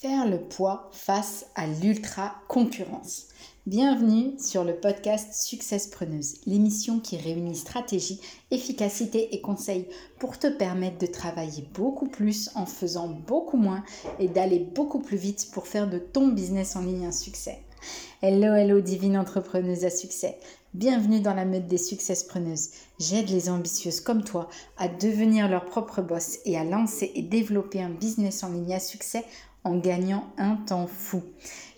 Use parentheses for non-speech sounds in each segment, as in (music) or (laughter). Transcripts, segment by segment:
Faire le poids face à l'ultra concurrence. Bienvenue sur le podcast Success Preneuse, l'émission qui réunit stratégie, efficacité et conseils pour te permettre de travailler beaucoup plus en faisant beaucoup moins et d'aller beaucoup plus vite pour faire de ton business en ligne un succès. Hello, hello, divine entrepreneuse à succès. Bienvenue dans la meute des successpreneuses. J'aide les ambitieuses comme toi à devenir leur propre boss et à lancer et développer un business en ligne à succès en gagnant un temps fou.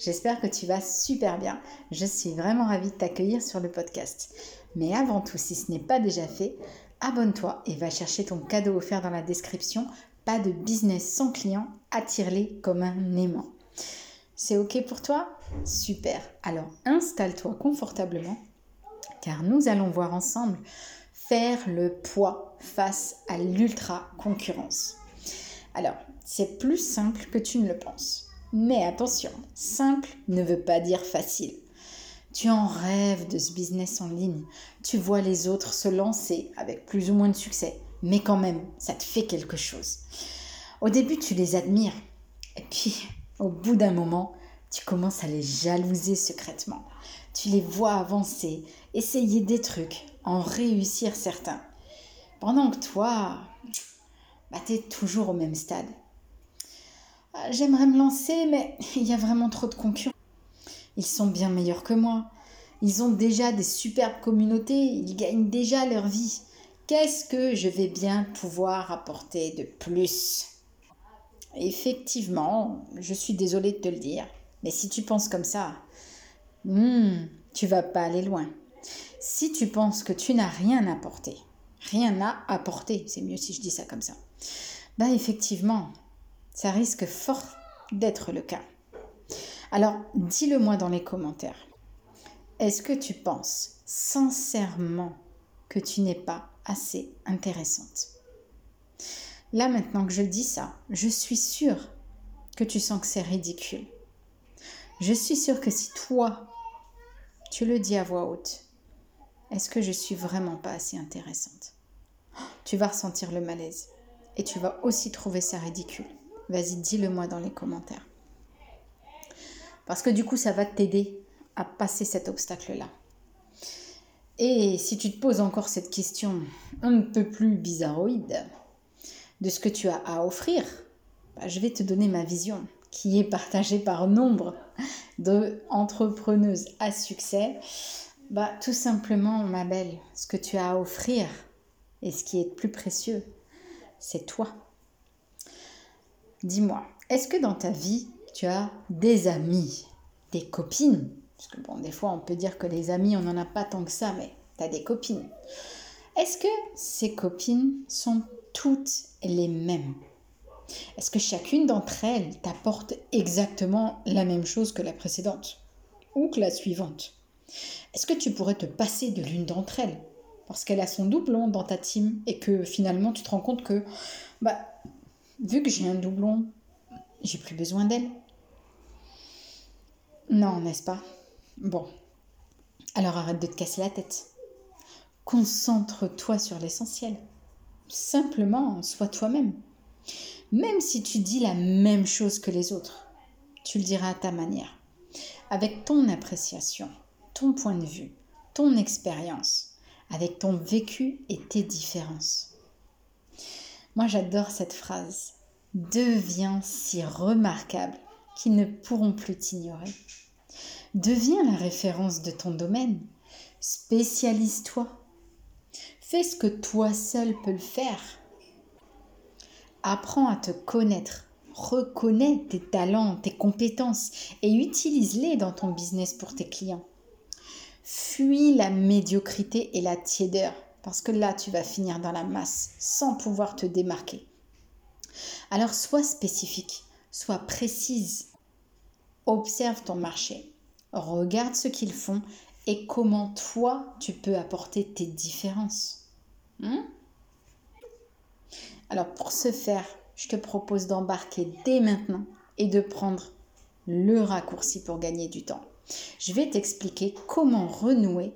J'espère que tu vas super bien. Je suis vraiment ravie de t'accueillir sur le podcast. Mais avant tout, si ce n'est pas déjà fait, abonne-toi et va chercher ton cadeau offert dans la description. Pas de business sans client, attire-les comme un aimant. C'est OK pour toi? Super. Alors installe-toi confortablement car nous allons voir ensemble faire le poids face à l'ultra concurrence. Alors, c'est plus simple que tu ne le penses. Mais attention, simple ne veut pas dire facile. Tu en rêves de ce business en ligne. Tu vois les autres se lancer avec plus ou moins de succès. Mais quand même, ça te fait quelque chose. Au début, tu les admires. Et puis, au bout d'un moment, tu commences à les jalouser secrètement. Tu les vois avancer, essayer des trucs, en réussir certains. Pendant que toi, bah, tu es toujours au même stade. Ah, j'aimerais me lancer, mais (laughs) il y a vraiment trop de concurrents. Ils sont bien meilleurs que moi. Ils ont déjà des superbes communautés, ils gagnent déjà leur vie. Qu'est-ce que je vais bien pouvoir apporter de plus? Effectivement, je suis désolée de te le dire, mais si tu penses comme ça, hmm, tu vas pas aller loin. Si tu penses que tu n'as rien apporté, rien à apporter, c'est mieux si je dis ça comme ça, bah effectivement, ça risque fort d'être le cas. Alors, dis-le moi dans les commentaires. Est-ce que tu penses sincèrement que tu n'es pas assez intéressante? Là, maintenant que je dis ça, je suis sûre que tu sens que c'est ridicule. Je suis sûre que si toi, tu le dis à voix haute, est-ce que je suis vraiment pas assez intéressante? Tu vas ressentir le malaise et tu vas aussi trouver ça ridicule. Vas-y, dis-le moi dans les commentaires. Parce que du coup, ça va t'aider à passer cet obstacle-là. Et si tu te poses encore cette question un peu plus bizarroïde de ce que tu as à offrir, bah, je vais te donner ma vision qui est partagée par nombre d'entrepreneuses à succès. Bah, tout simplement, ma belle, ce que tu as à offrir et ce qui est plus précieux, c'est toi. Dis-moi, est-ce que dans ta vie, tu as des amis, des copines? Parce que bon, des fois, on peut dire que les amis, on n'en a pas tant que ça, mais tu as des copines. Est-ce que ces copines sont toutes les mêmes? Est-ce que chacune d'entre elles t'apporte exactement la même chose que la précédente ou que la suivante? Est-ce que tu pourrais te passer de l'une d'entre elles? Parce qu'elle a son doublon dans ta team et que finalement tu te rends compte que bah vu que j'ai un doublon, j'ai plus besoin d'elle. Non, n'est-ce pas? Bon. Alors arrête de te casser la tête. Concentre-toi sur l'essentiel. Simplement, sois toi-même. Même si tu dis la même chose que les autres, tu le diras à ta manière, avec ton appréciation, ton point de vue, ton expérience, avec ton vécu et tes différences. Moi, j'adore cette phrase. Deviens si remarquable qu'ils ne pourront plus t'ignorer. Deviens la référence de ton domaine. Spécialise-toi. Fais ce que toi seul peux le faire. Apprends à te connaître. Reconnais tes talents, tes compétences et utilise-les dans ton business pour tes clients. Fuis la médiocrité et la tiédeur parce que là, tu vas finir dans la masse sans pouvoir te démarquer. Alors, sois spécifique, sois précise. Observe ton marché, regarde ce qu'ils font et comment toi, tu peux apporter tes différences. Hmm? Alors, pour ce faire, je te propose d'embarquer dès maintenant et de prendre le raccourci pour gagner du temps. Je vais t'expliquer comment renouer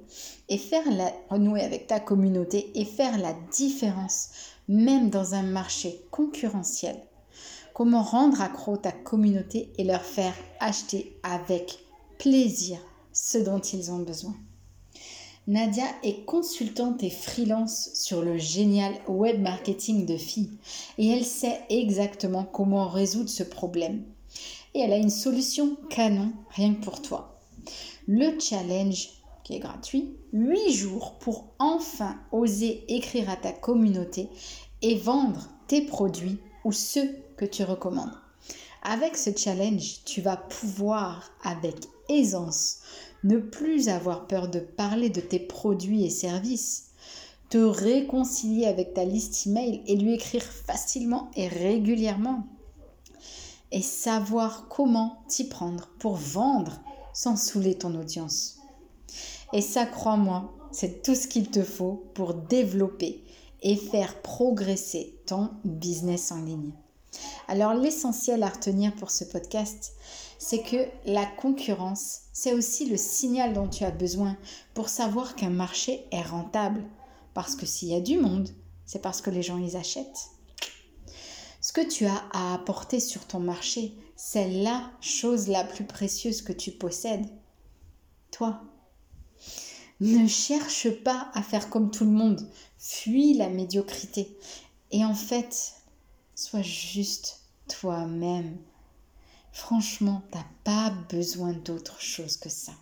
et faire renouer avec ta communauté et faire la différence même dans un marché concurrentiel comment rendre accro ta communauté et leur faire acheter avec plaisir ce dont ils ont besoin. Nadia est consultante et freelance sur le génial web marketing de filles et elle sait exactement comment résoudre ce problème. Et elle a une solution canon rien que pour toi. Le challenge qui est gratuit, 8 jours pour enfin oser écrire à ta communauté et vendre tes produits ou ceux que tu recommandes. Avec ce challenge, tu vas pouvoir avec aisance ne plus avoir peur de parler de tes produits et services, te réconcilier avec ta liste email et lui écrire facilement et régulièrement, et savoir comment t'y prendre pour vendre sans saouler ton audience. Et ça, crois-moi, c'est tout ce qu'il te faut pour développer et faire progresser ton business en ligne. Alors l'essentiel à retenir pour ce podcast, c'est que la concurrence, c'est aussi le signal dont tu as besoin pour savoir qu'un marché est rentable. Parce que s'il y a du monde, c'est parce que les gens les achètent. Ce que tu as à apporter sur ton marché, c'est la chose la plus précieuse que tu possèdes. Toi. Ne cherche pas à faire comme tout le monde. Fuis la médiocrité. Et en fait, sois juste toi-même. Franchement, t'as pas besoin d'autre chose que ça.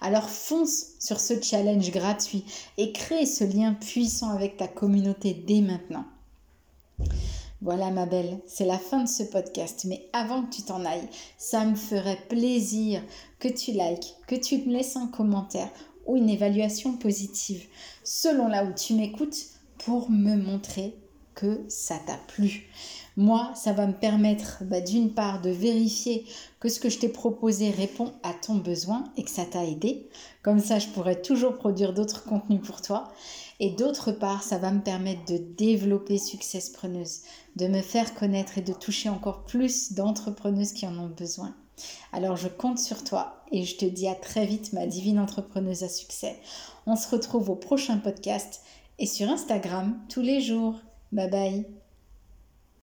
Alors fonce sur ce challenge gratuit et crée ce lien puissant avec ta communauté dès maintenant. Voilà ma belle, c'est la fin de ce podcast, mais avant que tu t'en ailles, ça me ferait plaisir que tu likes, que tu me laisses un commentaire ou une évaluation positive selon là où tu m'écoutes pour me montrer que ça t'a plu. Moi, ça va me permettre bah, d'une part de vérifier que ce que je t'ai proposé répond à ton besoin et que ça t'a aidé. Comme ça, je pourrais toujours produire d'autres contenus pour toi. Et d'autre part, ça va me permettre de développer Success Preneuse, de me faire connaître et de toucher encore plus d'entrepreneuses qui en ont besoin. Alors je compte sur toi et je te dis à très vite ma divine entrepreneuse à succès. On se retrouve au prochain podcast et sur Instagram tous les jours. Bye bye